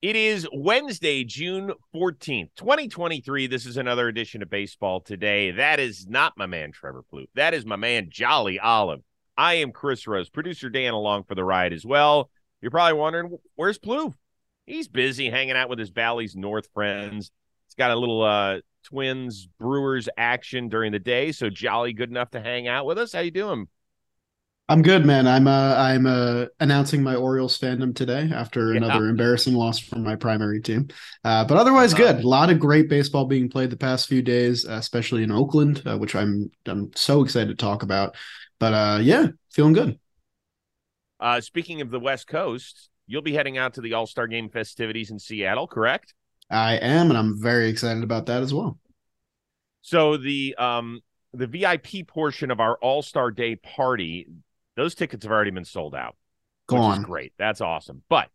It is Wednesday, June 14th, 2023. This is another edition of Baseball Today. That is not my man, Trevor Plouffe. That is my man, Jolly Olive. I am Chris Rose, producer Dan along for the ride as well. You're probably wondering, where's Plouffe? He's busy hanging out with his Bally's North friends. He's got a little uh, Twins Brewers action during the day, so Jolly good enough to hang out with us. How you doing? I'm good, man. I'm uh I'm uh announcing my Orioles fandom today after Yeah. another embarrassing loss from my primary team. Uh, but otherwise, Uh-huh. good. A lot of great baseball being played the past few days, uh, especially in Oakland, uh, which I'm I'm so excited to talk about. But uh, yeah, feeling good. Uh, speaking of the West Coast, you'll be heading out to the All Star Game festivities in Seattle, correct? I am, and I'm very excited about that as well. So the um the VIP portion of our All Star Day party, those tickets have already been sold out. Go which on. is great. That's awesome. But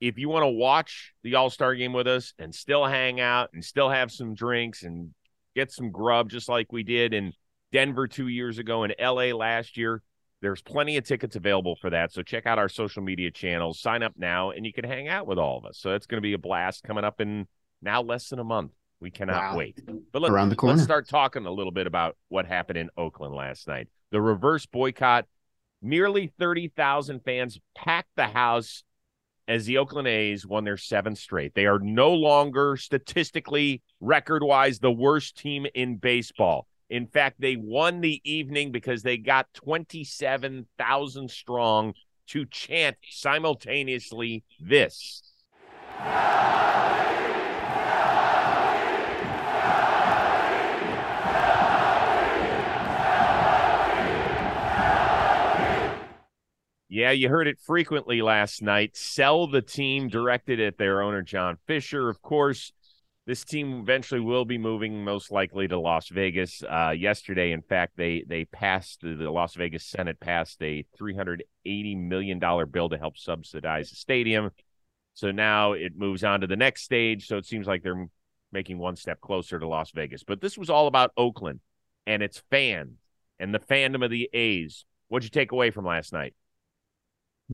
if you want to watch the All Star game with us and still hang out and still have some drinks and get some grub, just like we did in Denver two years ago and LA last year, there's plenty of tickets available for that. So check out our social media channels, sign up now, and you can hang out with all of us. So it's going to be a blast coming up in now less than a month. We cannot Wow. wait. But let, Around the corner. let's start talking a little bit about what happened in Oakland last night. The reverse boycott Nearly 30,000 fans packed the house as the Oakland A's won their seventh straight. They are no longer statistically, record wise, the worst team in baseball. In fact, they won the evening because they got 27,000 strong to chant simultaneously this. Yeah, you heard it frequently last night. Sell the team directed at their owner, John Fisher. Of course, this team eventually will be moving most likely to Las Vegas. Uh, yesterday, in fact, they they passed the, the Las Vegas Senate passed a three hundred eighty million dollar bill to help subsidize the stadium. So now it moves on to the next stage. So it seems like they're making one step closer to Las Vegas. But this was all about Oakland and its fans and the fandom of the A's. What'd you take away from last night?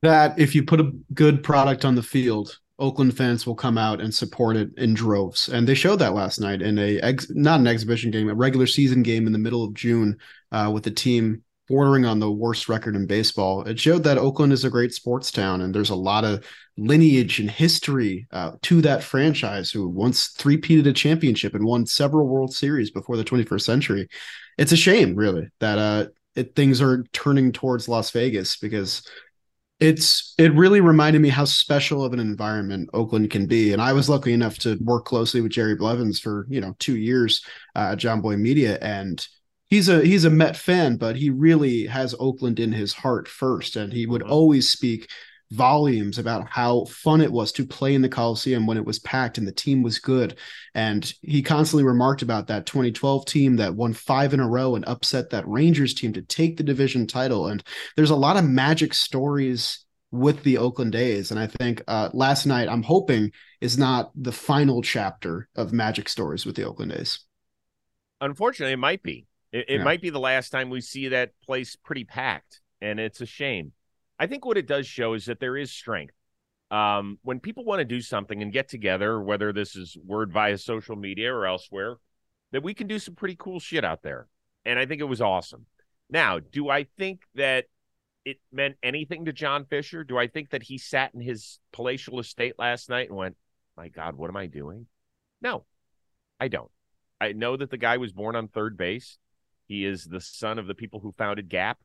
That if you put a good product on the field, Oakland fans will come out and support it in droves, and they showed that last night in a ex- not an exhibition game, a regular season game in the middle of June, uh, with the team bordering on the worst record in baseball. It showed that Oakland is a great sports town, and there's a lot of lineage and history uh, to that franchise, who once three-peated a championship and won several World Series before the 21st century. It's a shame, really, that uh, it, things are turning towards Las Vegas because it's it really reminded me how special of an environment Oakland can be. And I was lucky enough to work closely with Jerry Blevins for, you know, two years uh, at Jomboy Media. And he's a he's a Met fan, but he really has Oakland in his heart first. And he would Mhm. always speak volumes about how fun it was to play in the Coliseum when it was packed and the team was good. And he constantly remarked about that 2012 team that won five in a row and upset that Rangers team to take the division title. And there's a lot of magic stories with the Oakland A's. And I think uh, last night, I'm hoping, is not the final chapter of magic stories with the Oakland A's. Unfortunately, it might be. It, it Yeah. might be the last time we see that place pretty packed, and it's a shame. I think what it does show is that there is strength. Um, when people want to do something and get together, whether this is word via social media or elsewhere, that we can do some pretty cool shit out there. And I think it was awesome. Now, do I think that it meant anything to John Fisher? Do I think that he sat in his palatial estate last night and went, my God, what am I doing? No, I don't. I know that the guy was born on third base. He is the son of the people who founded Gap.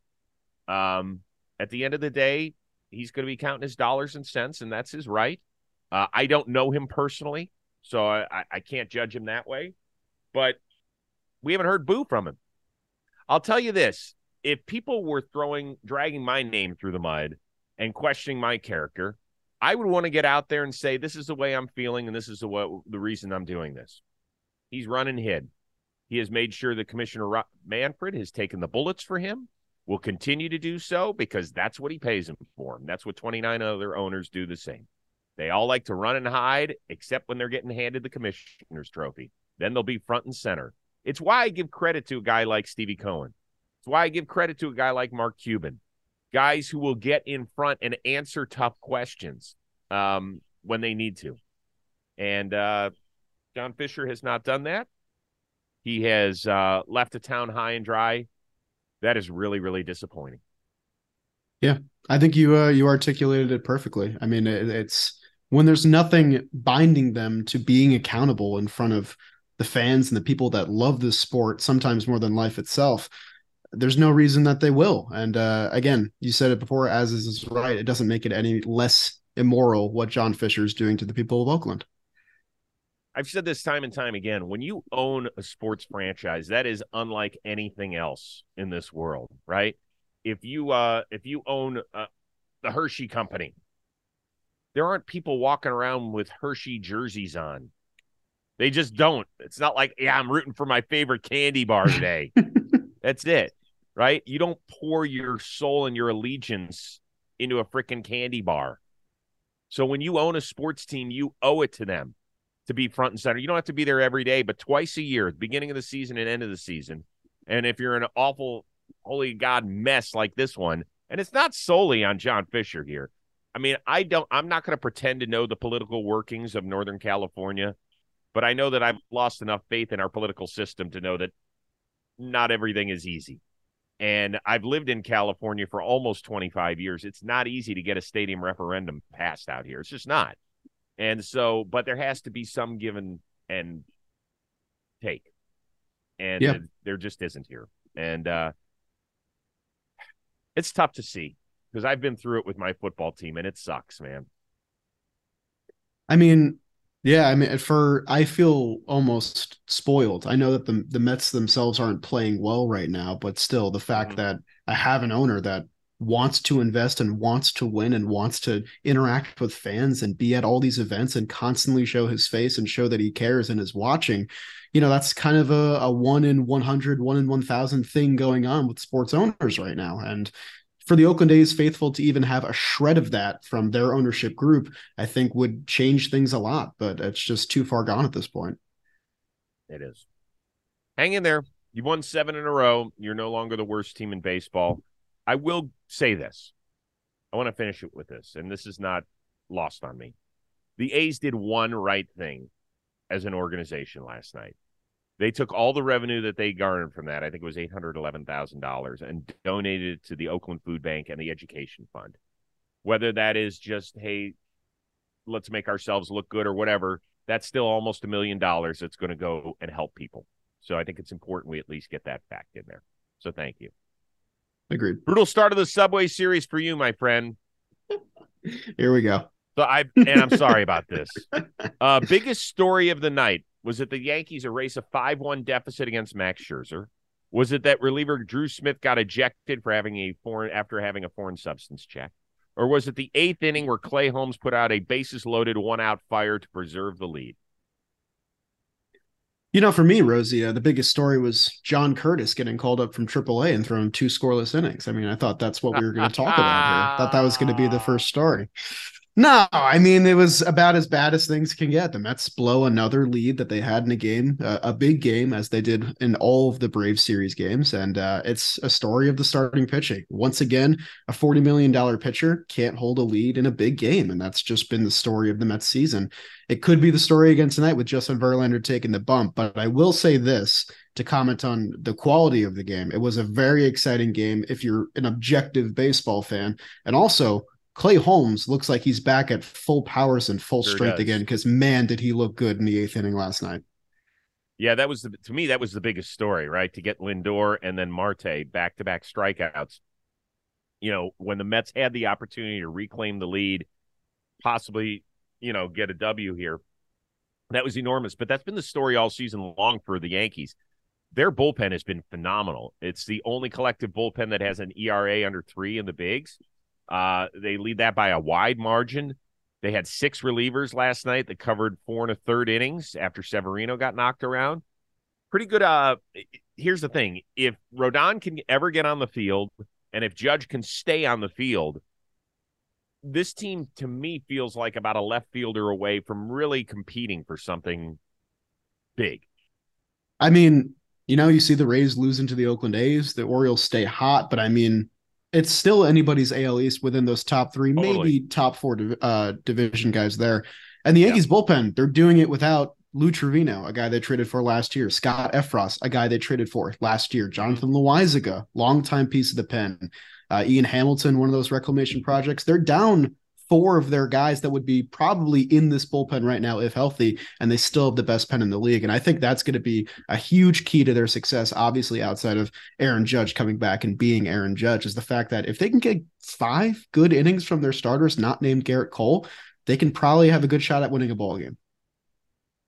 Um, at the end of the day, he's going to be counting his dollars and cents, and that's his right. Uh, I don't know him personally, so I, I- can't judge him that way. But we haven't heard boo from him. I'll tell you this: if people were throwing, dragging my name through the mud and questioning my character, I would want to get out there and say, "This is the way I'm feeling, and this is the the reason I'm doing this." He's run and hid. He has made sure that Commissioner Manfred has taken the bullets for him. Will continue to do so because that's what he pays him for. And that's what 29 other owners do the same. They all like to run and hide, except when they're getting handed the commissioner's trophy. Then they'll be front and center. It's why I give credit to a guy like Stevie Cohen. It's why I give credit to a guy like Mark Cuban. Guys who will get in front and answer tough questions um, when they need to. And uh, John Fisher has not done that. He has uh, left the town high and dry. That is really, really disappointing. Yeah, I think you uh, you articulated it perfectly. I mean, it, it's when there's nothing binding them to being accountable in front of the fans and the people that love this sport, sometimes more than life itself. There's no reason that they will. And uh, again, you said it before, as is right. It doesn't make it any less immoral what John Fisher is doing to the people of Oakland. I've said this time and time again. When you own a sports franchise, that is unlike anything else in this world, right? If you uh if you own uh, the Hershey company, there aren't people walking around with Hershey jerseys on. They just don't. It's not like, yeah, I'm rooting for my favorite candy bar today. That's it, right? You don't pour your soul and your allegiance into a freaking candy bar. So when you own a sports team, you owe it to them to be front and center. You don't have to be there every day, but twice a year, beginning of the season and end of the season. And if you're an awful, holy God mess like this one, and it's not solely on John Fisher here. I mean, I don't, I'm not going to pretend to know the political workings of Northern California, but I know that I've lost enough faith in our political system to know that not everything is easy. And I've lived in California for almost 25 years. It's not easy to get a stadium referendum passed out here. It's just not. And so, but there has to be some given and take. And yeah. there just isn't here. And uh it's tough to see because I've been through it with my football team and it sucks, man. I mean, yeah, I mean, for I feel almost spoiled. I know that the the Mets themselves aren't playing well right now, but still, the fact mm-hmm. that I have an owner that wants to invest and wants to win and wants to interact with fans and be at all these events and constantly show his face and show that he cares and is watching you know that's kind of a, a one in 100 one in 1000 thing going on with sports owners right now and for the Oakland A's faithful to even have a shred of that from their ownership group, I think would change things a lot, but it's just too far gone at this point. It is. Hang in there. You won seven in a row. You're no longer the worst team in baseball. I will say this. I want to finish it with this, and this is not lost on me. The A's did one right thing as an organization last night. They took all the revenue that they garnered from that, I think it was $811,000, and donated it to the Oakland Food Bank and the Education Fund. Whether that is just, hey, let's make ourselves look good or whatever, that's still almost a million dollars that's going to go and help people. So I think it's important we at least get that fact in there. So thank you. Agreed. Brutal start of the Subway Series for you, my friend. Here we go. So I and I'm sorry about this. Uh, biggest story of the night was it the Yankees erase a five-one deficit against Max Scherzer? Was it that reliever Drew Smith got ejected for having a foreign after having a foreign substance check? Or was it the eighth inning where Clay Holmes put out a bases loaded one out fire to preserve the lead? You know, for me, Rosie, uh, the biggest story was John Curtis getting called up from AAA and throwing two scoreless innings. I mean, I thought that's what we were going to talk about here. I thought that was going to be the first story. No, I mean it was about as bad as things can get. The Mets blow another lead that they had in a game, uh, a big game, as they did in all of the Brave series games, and uh, it's a story of the starting pitching. Once again, a forty million dollar pitcher can't hold a lead in a big game, and that's just been the story of the Mets season. It could be the story again tonight with Justin Verlander taking the bump, but I will say this to comment on the quality of the game. It was a very exciting game if you're an objective baseball fan, and also Clay Holmes looks like he's back at full powers and full sure strength does. again because man, did he look good in the eighth inning last night. Yeah, that was the to me that was the biggest story, right? To get Lindor and then Marte back to back strikeouts. You know, when the Mets had the opportunity to reclaim the lead, possibly, you know, get a W here, that was enormous. But that's been the story all season long for the Yankees. Their bullpen has been phenomenal. It's the only collective bullpen that has an ERA under three in the bigs. Uh, they lead that by a wide margin. They had six relievers last night that covered four and a third innings after Severino got knocked around. Pretty good. Uh, here's the thing: if Rodon can ever get on the field, and if Judge can stay on the field, this team to me feels like about a left fielder away from really competing for something big. I mean, you know, you see the Rays losing to the Oakland A's, the Orioles stay hot, but I mean, it's still anybody's AL East within those top three, totally. maybe top four uh, division guys there. And the Yankees yeah. bullpen, they're doing it without Lou Trivino, a guy they traded for last year, Scott Effross, a guy they traded for last year, Jonathan Loaisiga, longtime piece of the pen, uh, Ian Hamilton, one of those reclamation projects. They're down four of their guys that would be probably in this bullpen right now if healthy, and they still have the best pen in the league. And I think that's going to be a huge key to their success, obviously, outside of Aaron Judge coming back and being Aaron Judge, is the fact that if they can get five good innings from their starters, not named Gerrit Cole, they can probably have a good shot at winning a ball game.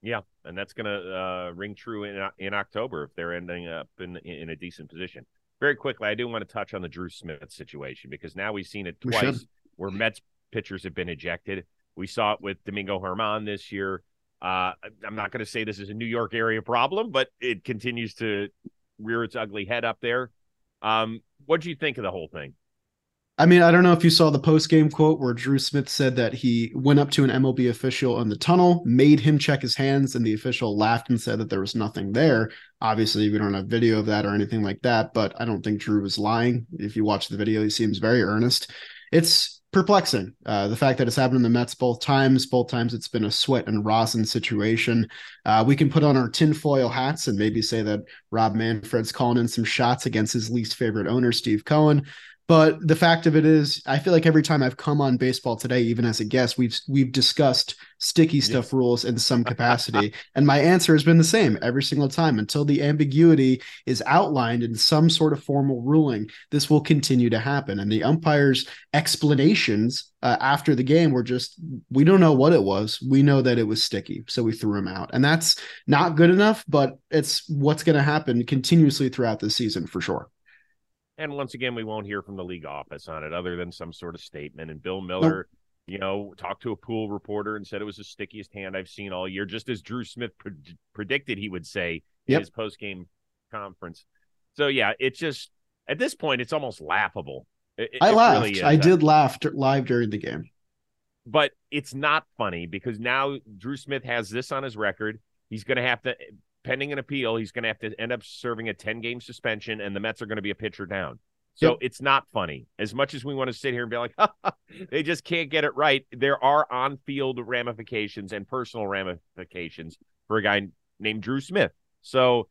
Yeah, and that's going to uh, ring true in in October if they're ending up in in a decent position. Very quickly, I do want to touch on the Drew Smith situation because now we've seen it twice We where Mets pitchers have been ejected. We saw it with Domingo Germán this year. Uh, I'm not going to say this is a New York area problem, but it continues to rear its ugly head up there. Um, what do you think of the whole thing? I mean, I don't know if you saw the post game quote where Drew Smith said that he went up to an MLB official in the tunnel, made him check his hands, and the official laughed and said that there was nothing there. Obviously, we don't have video of that or anything like that, but I don't think Drew was lying. If you watch the video, he seems very earnest. It's perplexing. Uh, the fact that it's happened in the Mets both times, both times it's been a sweat and rosin situation. Uh, we can put on our tinfoil hats and maybe say that Rob Manfred's calling in some shots against his least favorite owner, Steve Cohen. But the fact of it is, I feel like every time I've come on baseball today, even as a guest, we've we've discussed sticky stuff yes. rules in some capacity, and my answer has been the same every single time until the ambiguity is outlined in some sort of formal ruling. This will continue to happen, and the umpires' explanations uh, after the game were just, "We don't know what it was. We know that it was sticky, so we threw him out," and that's not good enough. But it's what's going to happen continuously throughout the season for sure. And once again, we won't hear from the league office on it other than some sort of statement. And Bill Miller, nope. you know, talked to a pool reporter and said it was the stickiest hand I've seen all year, just as Drew Smith pre- predicted he would say yep. in his post game conference. So, yeah, it's just at this point, it's almost laughable. It, I it laughed. Really I did laugh live during the game. But it's not funny because now Drew Smith has this on his record. He's going to have to pending an appeal, he's going to have to end up serving a 10 game suspension, and the Mets are going to be a pitcher down. So yep. it's not funny. As much as we want to sit here and be like, they just can't get it right, there are on field ramifications and personal ramifications for a guy named Drew Smith. So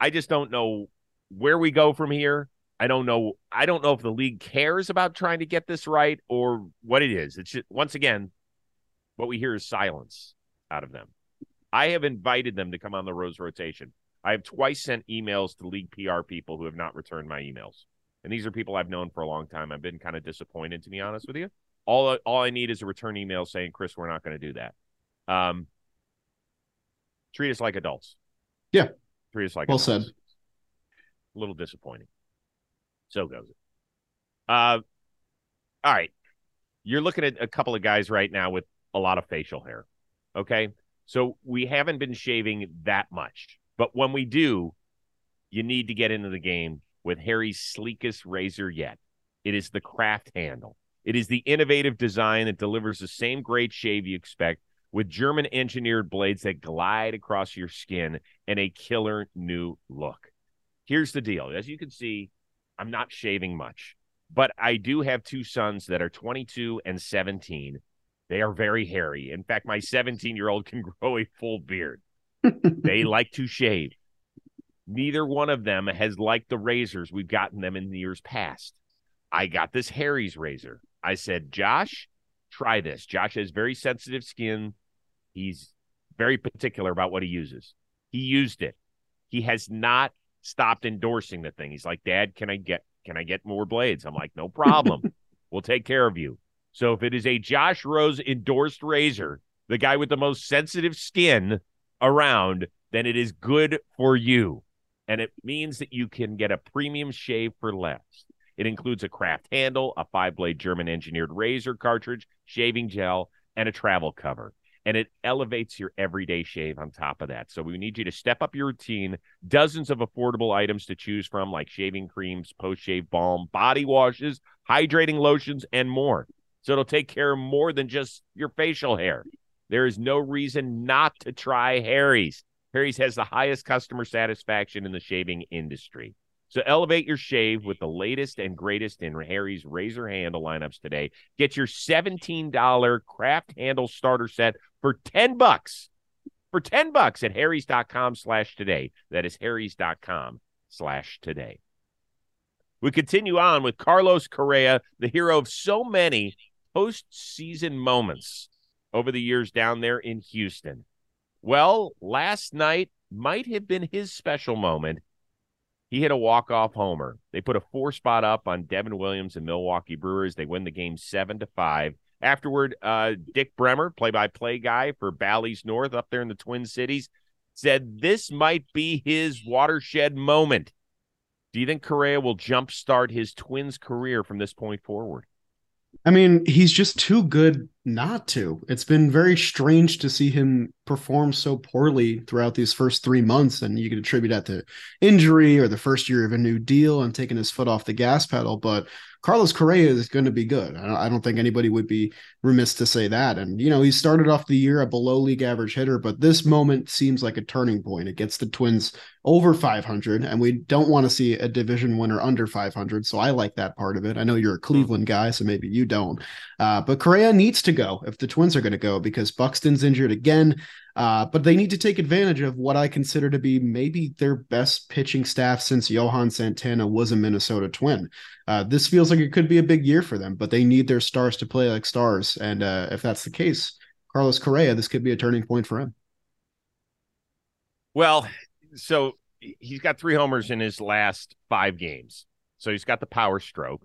I just don't know where we go from here. I don't know. I don't know if the league cares about trying to get this right or what it is. It's just, once again, what we hear is silence out of them. I have invited them to come on the Rose rotation. I have twice sent emails to league PR people who have not returned my emails. And these are people I've known for a long time. I've been kind of disappointed, to be honest with you. All, all I need is a return email saying, Chris, we're not going to do that. Um, treat us like adults. Yeah. Treat us like well adults. said. A little disappointing. So goes it. Uh, all right. You're looking at a couple of guys right now with a lot of facial hair. Okay. So we haven't been shaving that much. But when we do, you need to get into the game with Harry's sleekest razor yet. It is the craft handle. It is the innovative design that delivers the same great shave you expect with German engineered blades that glide across your skin and a killer new look. Here's the deal. As you can see, I'm not shaving much, but I do have two sons that are 22 and 17 they are very hairy. In fact, my 17 year old can grow a full beard. they like to shave. Neither one of them has liked the razors we've gotten them in the years past. I got this Harry's razor. I said, Josh, try this. Josh has very sensitive skin. He's very particular about what he uses. He used it. He has not stopped endorsing the thing. He's like, Dad, can I get can I get more blades? I'm like, no problem. we'll take care of you. So if it is a Josh Rose endorsed razor, the guy with the most sensitive skin around, then it is good for you. And it means that you can get a premium shave for less. It includes a craft handle, a five blade German engineered razor cartridge, shaving gel, and a travel cover. And it elevates your everyday shave on top of that. So we need you to step up your routine. Dozens of affordable items to choose from, like shaving creams, post shave balm, body washes, hydrating lotions, and more. So it'll take care of more than just your facial hair. There is no reason not to try Harry's. Harry's has the highest customer satisfaction in the shaving industry. So elevate your shave with the latest and greatest in Harry's razor handle lineups today. Get your $17 craft handle starter set for 10 bucks. For 10 bucks at harrys.com slash today. That is harrys.com slash today. We continue on with Carlos Correa, the hero of so many postseason moments over the years down there in Houston. Well, last night might have been his special moment. He hit a walk-off homer. They put a four spot up on Devin Williams and Milwaukee Brewers. They win the game seven to five. Afterward, uh, Dick Bremer, play-by-play guy for Bally's North up there in the Twin Cities, said this might be his watershed moment. Do you think Correa will jumpstart his Twins career from this point forward? I mean, he's just too good not to. It's been very strange to see him perform so poorly throughout these first three months. And you could attribute that to injury or the first year of a new deal and taking his foot off the gas pedal. But Carlos Correa is going to be good. I don't think anybody would be remiss to say that. And, you know, he started off the year a below league average hitter, but this moment seems like a turning point. It gets the Twins over 500, and we don't want to see a division winner under 500. So I like that part of it. I know you're a Cleveland guy, so maybe you don't. Uh, but Correa needs to go if the Twins are going to go because Buxton's injured again. Uh, but they need to take advantage of what I consider to be maybe their best pitching staff since Johan Santana was a Minnesota Twin. Uh, this feels like it could be a big year for them, but they need their stars to play like stars. And uh, if that's the case, Carlos Correa, this could be a turning point for him. Well, so he's got three homers in his last five games. So he's got the power stroke.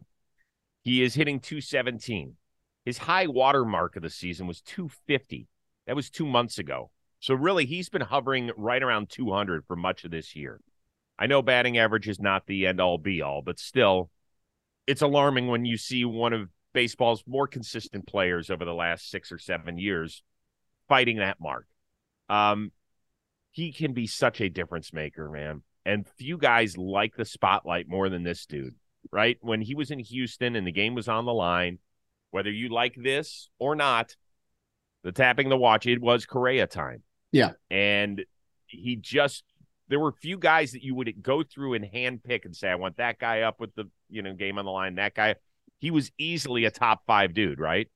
He is hitting 217. His high water mark of the season was 250. That was two months ago. So really, he's been hovering right around 200 for much of this year. I know batting average is not the end all be all, but still, it's alarming when you see one of baseball's more consistent players over the last six or seven years fighting that mark. Um, he can be such a difference maker, man. And few guys like the spotlight more than this dude, right? When he was in Houston and the game was on the line, whether you like this or not, the tapping the watch, it was Correa time. Yeah. And he just there were a few guys that you would go through and hand pick and say, I want that guy up with the you know game on the line. That guy, he was easily a top five dude, right?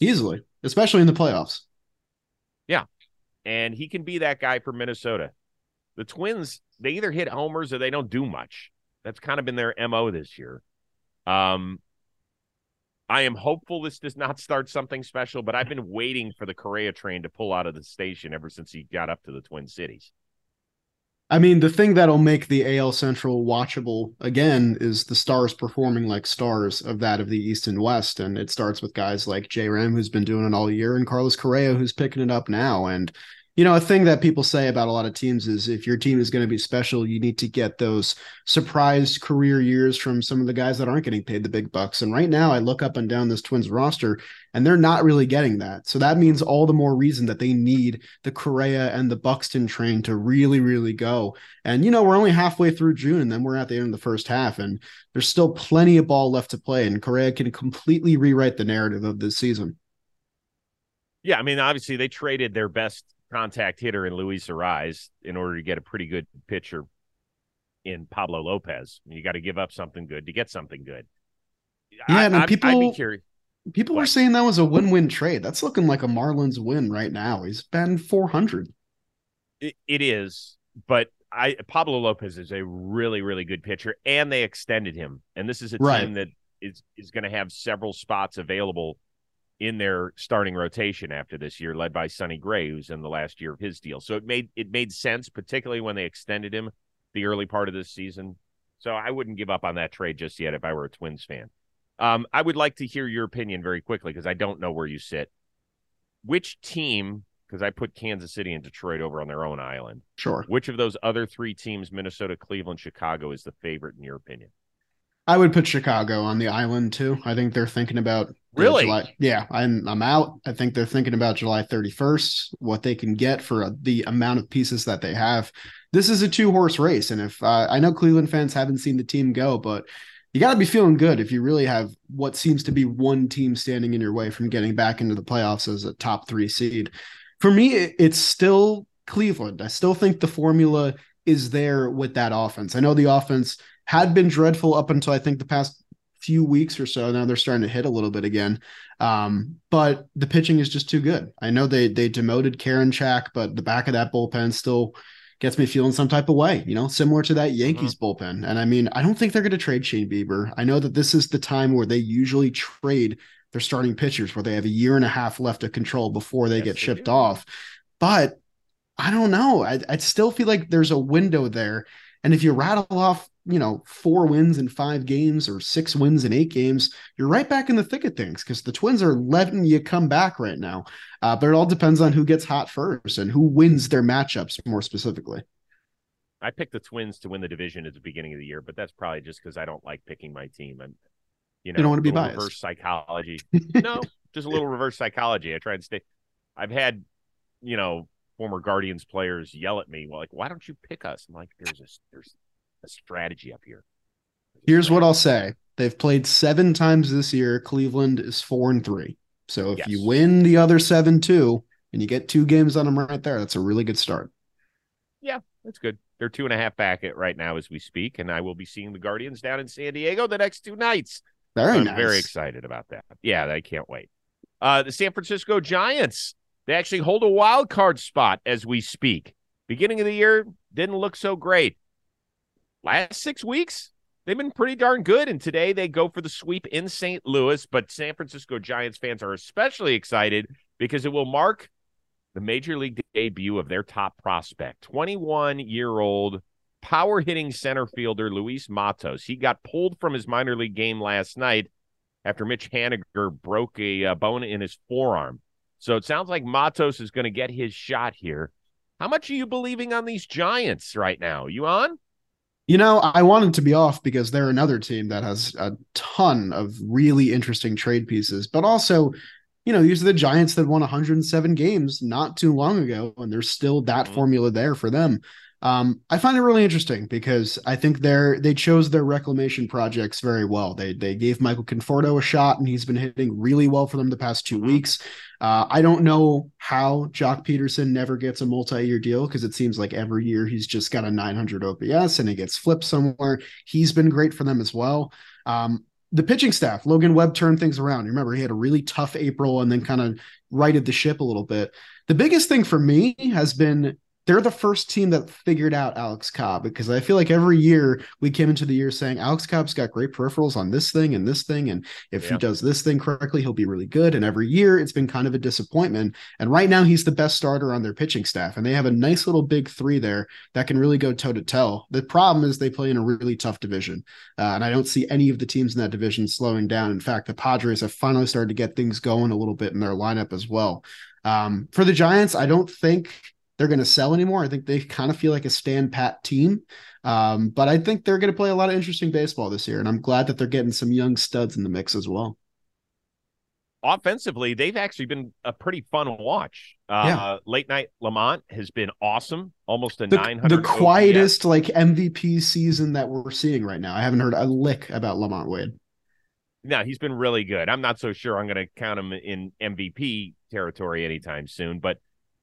Easily, especially in the playoffs. Yeah, and he can be that guy for Minnesota. The Twins, they either hit homers or they don't do much. That's kind of been their mo this year. Um, I am hopeful this does not start something special, but I've been waiting for the Correa train to pull out of the station ever since he got up to the Twin Cities. I mean, the thing that'll make the AL Central watchable again is the stars performing like stars of that of the East and West. And it starts with guys like J Ram, who's been doing it all year, and Carlos Correa, who's picking it up now. And you know, a thing that people say about a lot of teams is if your team is going to be special, you need to get those surprise career years from some of the guys that aren't getting paid the big bucks. And right now, I look up and down this Twins roster, and they're not really getting that. So that means all the more reason that they need the Correa and the Buxton train to really, really go. And, you know, we're only halfway through June, and then we're at the end of the first half, and there's still plenty of ball left to play. And Correa can completely rewrite the narrative of this season. Yeah, I mean, obviously they traded their best contact hitter in Luis Arraez in order to get a pretty good pitcher in Pablo Lopez. You got to give up something good to get something good. Yeah, I, people. I'd be curious. People were saying that was a win-win trade. That's looking like a Marlins win right now. He's been 400. it, it is, but I Pablo Lopez is a really really good pitcher, and they extended him. And this is a right. team that is is going to have several spots available in their starting rotation after this year, led by Sonny Gray, who's in the last year of his deal. So it made it made sense, particularly when they extended him the early part of this season. So I wouldn't give up on that trade just yet if I were a Twins fan. Um, I would like to hear your opinion very quickly because I don't know where you sit. Which team? Because I put Kansas City and Detroit over on their own island. Sure. Which of those other three teams, Minnesota, Cleveland, Chicago, is the favorite in your opinion? I would put Chicago on the island too. I think they're thinking about really. July, yeah, I'm I'm out. I think they're thinking about July 31st, what they can get for a, the amount of pieces that they have. This is a two horse race, and if uh, I know Cleveland fans haven't seen the team go, but you got to be feeling good if you really have what seems to be one team standing in your way from getting back into the playoffs as a top three seed. For me, it's still Cleveland. I still think the formula is there with that offense. I know the offense had been dreadful up until I think the past few weeks or so. Now they're starting to hit a little bit again. Um, but the pitching is just too good. I know they they demoted Karinchak, but the back of that bullpen still gets me feeling some type of way, you know, similar to that Yankees mm-hmm. bullpen. And I mean, I don't think they're going to trade Shane Bieber. I know that this is the time where they usually trade their starting pitchers, where they have a year and a half left of control before they yes, get shipped they off. But I don't know. I, I still feel like there's a window there. And if you rattle off, you know, four wins in five games or six wins in eight games, you're right back in the thick of things because the Twins are letting you come back right now. Uh, but it all depends on who gets hot first and who wins their matchups more specifically. I picked the Twins to win the division at the beginning of the year, but that's probably just because I don't like picking my team. And you know, you don't want to be biased. Reverse psychology. no, just a little reverse psychology. I try and stay. I've had, you know, former Guardians players yell at me, well, like, why don't you pick us? I'm like, there's a there's a strategy up here. Here's what I'll say. They've played seven times this year. Cleveland is four and three. So if yes. you win the other seven too, and you get two games on them right there, that's a really good start. Yeah, that's good. They're two and a half back at right now as we speak, and I will be seeing the Guardians down in San Diego the next two nights. Very I'm nice. very excited about that. Yeah, I can't wait. Uh, the San Francisco Giants they actually hold a wild card spot as we speak. Beginning of the year didn't look so great. Last six weeks, they've been pretty darn good. And today they go for the sweep in St. Louis. But San Francisco Giants fans are especially excited because it will mark the major league debut of their top prospect, 21 year old power hitting center fielder Luis Matos. He got pulled from his minor league game last night after Mitch Haniger broke a uh, bone in his forearm. So it sounds like Matos is going to get his shot here. How much are you believing on these Giants right now? You on? You know, I wanted to be off because they're another team that has a ton of really interesting trade pieces, but also, you know, these are the Giants that won 107 games not too long ago, and there's still that mm-hmm. formula there for them. Um, I find it really interesting because I think they're they chose their reclamation projects very well. They they gave Michael Conforto a shot, and he's been hitting really well for them the past 2 mm-hmm. weeks. Uh, I don't know how Joc Pederson never gets a multi-year deal because it seems like every year he's just got a 900 OPS and he gets flipped somewhere. He's been great for them as well. Um, the pitching staff, Logan Webb turned things around. You remember he had a really tough April and then kind of righted the ship a little bit. The biggest thing for me has been they're the first team that figured out Alex Cobb because I feel like every year we came into the year saying Alex Cobb's got great peripherals on this thing and this thing. And if yeah. he does this thing correctly, he'll be really good. And every year it's been kind of a disappointment. And right now he's the best starter on their pitching staff. And they have a nice little big three there that can really go toe to toe. The problem is they play in a really tough division. Uh, and I don't see any of the teams in that division slowing down. In fact, the Padres have finally started to get things going a little bit in their lineup as well. Um, for the Giants, I don't think they're going to sell anymore. I think they kind of feel like a stand pat team. Um, but I think they're going to play a lot of interesting baseball this year. And I'm glad that they're getting some young studs in the mix as well. Offensively, they've actually been a pretty fun watch. Uh, yeah. Late night LaMonte has been awesome, almost a the, 900. The quietest OPS. like MVP season that we're seeing right now. I haven't heard a lick about LaMonte Wade. No, he's been really good. I'm not so sure I'm going to count him in MVP territory anytime soon, but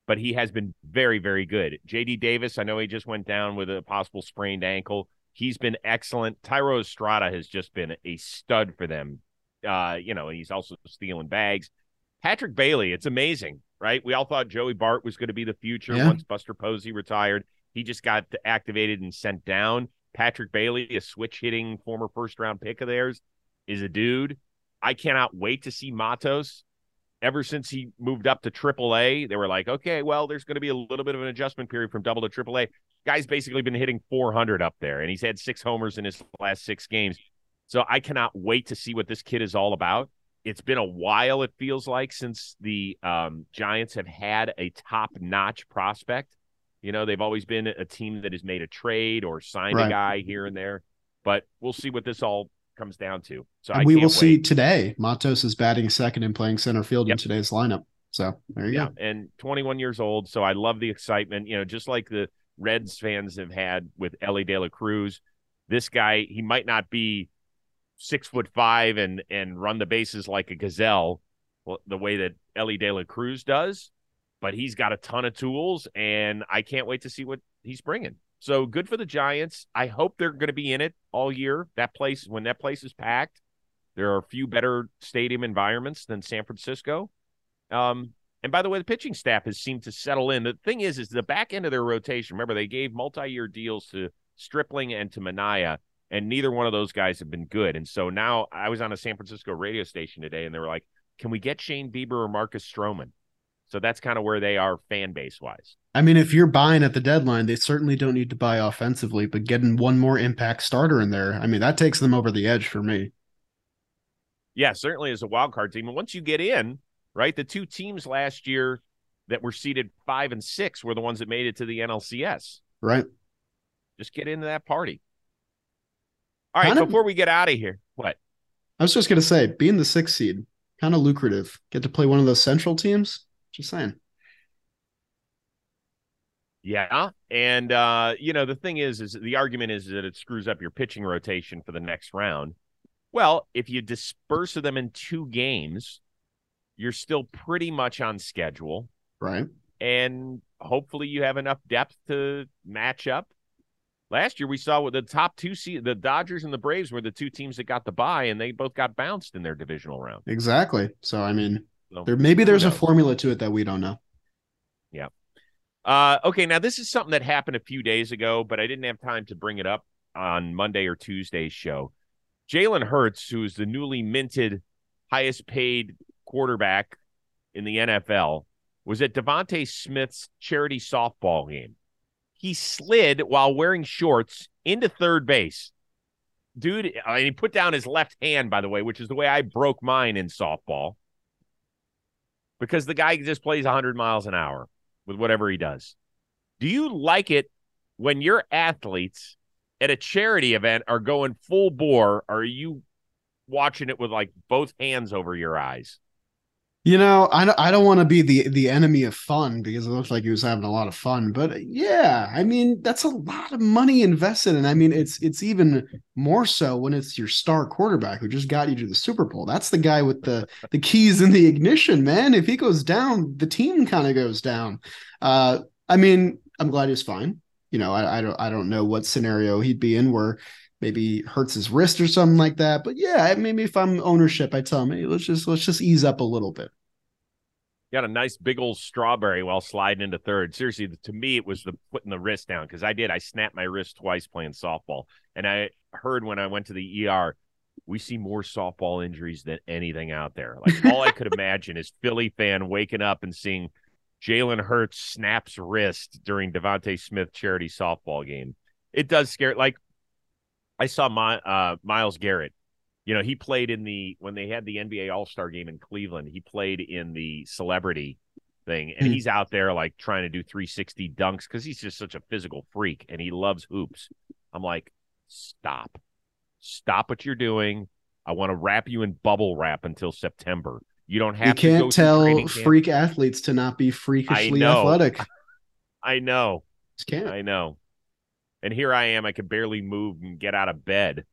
but he has been very, very good. JD Davis, I know he just went down with a possible sprained ankle. He's been excellent. Thairo Estrada has just been a stud for them. Uh, you know, he's also stealing bags. Patrick Bailey, it's amazing, right? We all thought Joey Bart was going to be the future yeah. once Buster Posey retired. He just got activated and sent down. Patrick Bailey, a switch hitting former first round pick of theirs, is a dude. I cannot wait to see Matos ever since he moved up to AAA, they were like, okay, well, there's going to be a little bit of an adjustment period from double to AAA. Guy's basically been hitting 400 up there, and he's had six homers in his last six games. So I cannot wait to see what this kid is all about. It's been a while, it feels like, since the um, Giants have had a top notch prospect. You know, they've always been a team that has made a trade or signed right. a guy here and there. But we'll see what this all comes down to. So we will wait. see today. Matos is batting second and playing center field yep. in today's lineup. So there you yeah, go. And 21 years old. So I love the excitement. You know, just like the Reds fans have had with Elly De La Cruz. This guy, he might not be six foot five and and run the bases like a gazelle, well, the way that Elly De La Cruz does, but he's got a ton of tools, and I can't wait to see what he's bringing. So good for the Giants. I hope they're going to be in it all year. That place, when that place is packed, there are a few better stadium environments than San Francisco. Um, and by the way, the pitching staff has seemed to settle in. The thing is, is the back end of their rotation. Remember, they gave multi-year deals to Stripling and to Manaea, and neither one of those guys have been good. And so now I was on a San Francisco radio station today, and they were like, "Can we get Shane Bieber or Marcus Stroman?" So that's kind of where they are fan base wise. I mean, if you're buying at the deadline, they certainly don't need to buy offensively, but getting one more impact starter in there, I mean, that takes them over the edge for me. Yeah, certainly as a wild card team. And once you get in, right, the two teams last year that were seeded five and six were the ones that made it to the NLCS. Right. Just get into that party. All right, kind before of, we get out of here, what? I was just going to say, being the sixth seed, kind of lucrative. Get to play one of those central teams. Just saying. Yeah, and uh, you know the thing is, is the argument is that it screws up your pitching rotation for the next round. Well, if you disperse them in two games, you're still pretty much on schedule, right? And hopefully, you have enough depth to match up Last year we saw with the top two see the Dodgers and the Braves were the two teams that got the bye, and they both got bounced in their divisional round. Exactly. So I mean, so, there maybe there's a formula to it that we don't know. Yeah. Uh, okay, now this is something that happened a few days ago, but I didn't have time to bring it up on Monday or Tuesday's show. Jalen Hurts, who is the newly minted highest paid quarterback in the NFL, was at DeVonta Smith's charity softball game he slid while wearing shorts into third base. Dude, mean, he put down his left hand, by the way, which is the way I broke mine in softball. Because the guy just plays 100 miles an hour with whatever he does. Do you like it when your athletes at a charity event are going full bore? Or are you watching it with like both hands over your eyes? You know, I don't, I don't want to be the the enemy of fun because it looks like he was having a lot of fun. But yeah, I mean, that's a lot of money invested, and I mean, it's it's even more so when it's your star quarterback who just got you to the Super Bowl. That's the guy with the the keys in the ignition, man. If he goes down, the team kind of goes down. Uh, I mean, I'm glad he's fine. You know, I, I don't I don't know what scenario he'd be in where maybe hurts his wrist or something like that. But yeah, maybe if I'm ownership, I tell him, hey, let's just let's just ease up a little bit. Got a nice big old strawberry while sliding into third. Seriously, to me, it was the putting the wrist down because I did. I snapped my wrist twice playing softball, and I heard when I went to the ER, we see more softball injuries than anything out there. Like all I could imagine is Philly fan waking up and seeing Jalen Hurts snaps wrist during DeVonta Smith charity softball game. It does scare. Like I saw my uh, Myles Garrett you know, he played in the when they had the NBA All Star game in Cleveland. He played in the celebrity thing, and mm-hmm. he's out there like trying to do 360 dunks because he's just such a physical freak and he loves hoops. I'm like, stop, stop what you're doing. I want to wrap you in bubble wrap until September. You don't have. To. You can't tell freak athletes to not be freakishly athletic. I know. Just can't. I know. And here I am. I could barely move and get out of bed.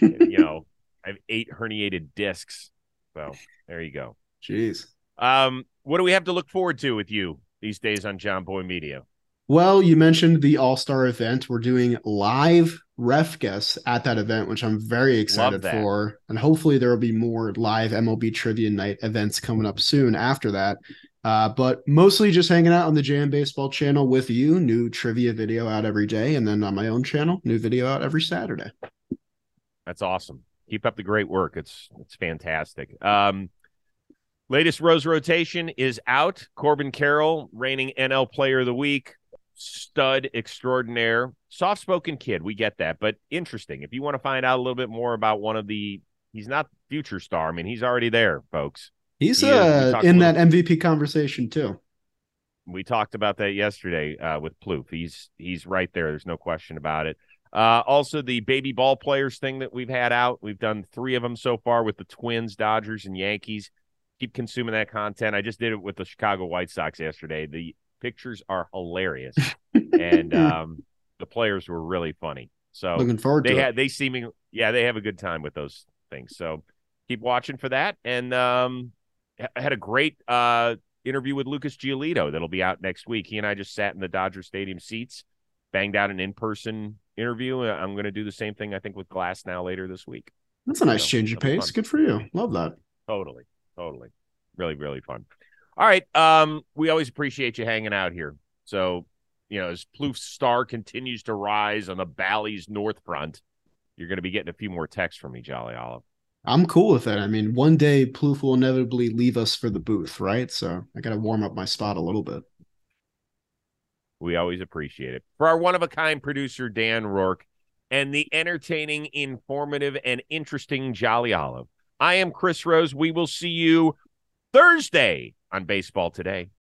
you know, I have eight herniated discs. So there you go. Jeez. Um, what do we have to look forward to with you these days on Jomboy Media? Well, you mentioned the All Star event. We're doing live ref guests at that event, which I'm very excited for. And hopefully, there will be more live MLB Trivia Night events coming up soon after that. Uh, but mostly just hanging out on the Jam Baseball channel with you. New trivia video out every day. And then on my own channel, new video out every Saturday. That's awesome. Keep up the great work. It's it's fantastic. Um, latest Rose rotation is out. Corbin Carroll, reigning NL Player of the Week, stud extraordinaire, soft spoken kid. We get that, but interesting. If you want to find out a little bit more about one of the, he's not future star. I mean, he's already there, folks. He's he uh, in that MVP conversation too. We talked about that yesterday uh, with Plouffe. He's he's right there. There's no question about it. Uh, also, the baby ball players thing that we've had out. We've done three of them so far with the Twins, Dodgers, and Yankees. Keep consuming that content. I just did it with the Chicago White Sox yesterday. The pictures are hilarious, and um, the players were really funny. So looking forward they to had, it. They seeming, yeah, they have a good time with those things. So keep watching for that. And um, had a great uh, interview with Lucas Giolito that'll be out next week. He and I just sat in the Dodger Stadium seats, banged out an in person interview. Uh, I'm going to do the same thing, I think, with Glasnow later this week. That's a nice so, change of pace. Fun. Good for you. Love that. Totally. Totally. Really, really fun. All right. Um, we always appreciate you hanging out here. So, you know, as Plouffe's star continues to rise on the Bally's North Front, you're going to be getting a few more texts from me, Jolly Olive. I'm cool with it. I mean, one day Plouffe will inevitably leave us for the booth, right? So I got to warm up my spot a little bit. We always appreciate it. For our one of a kind producer, Dan Rourke, and the entertaining, informative, and interesting Jolly Olive, I am Chris Rose. We will see you Thursday on Baseball Today.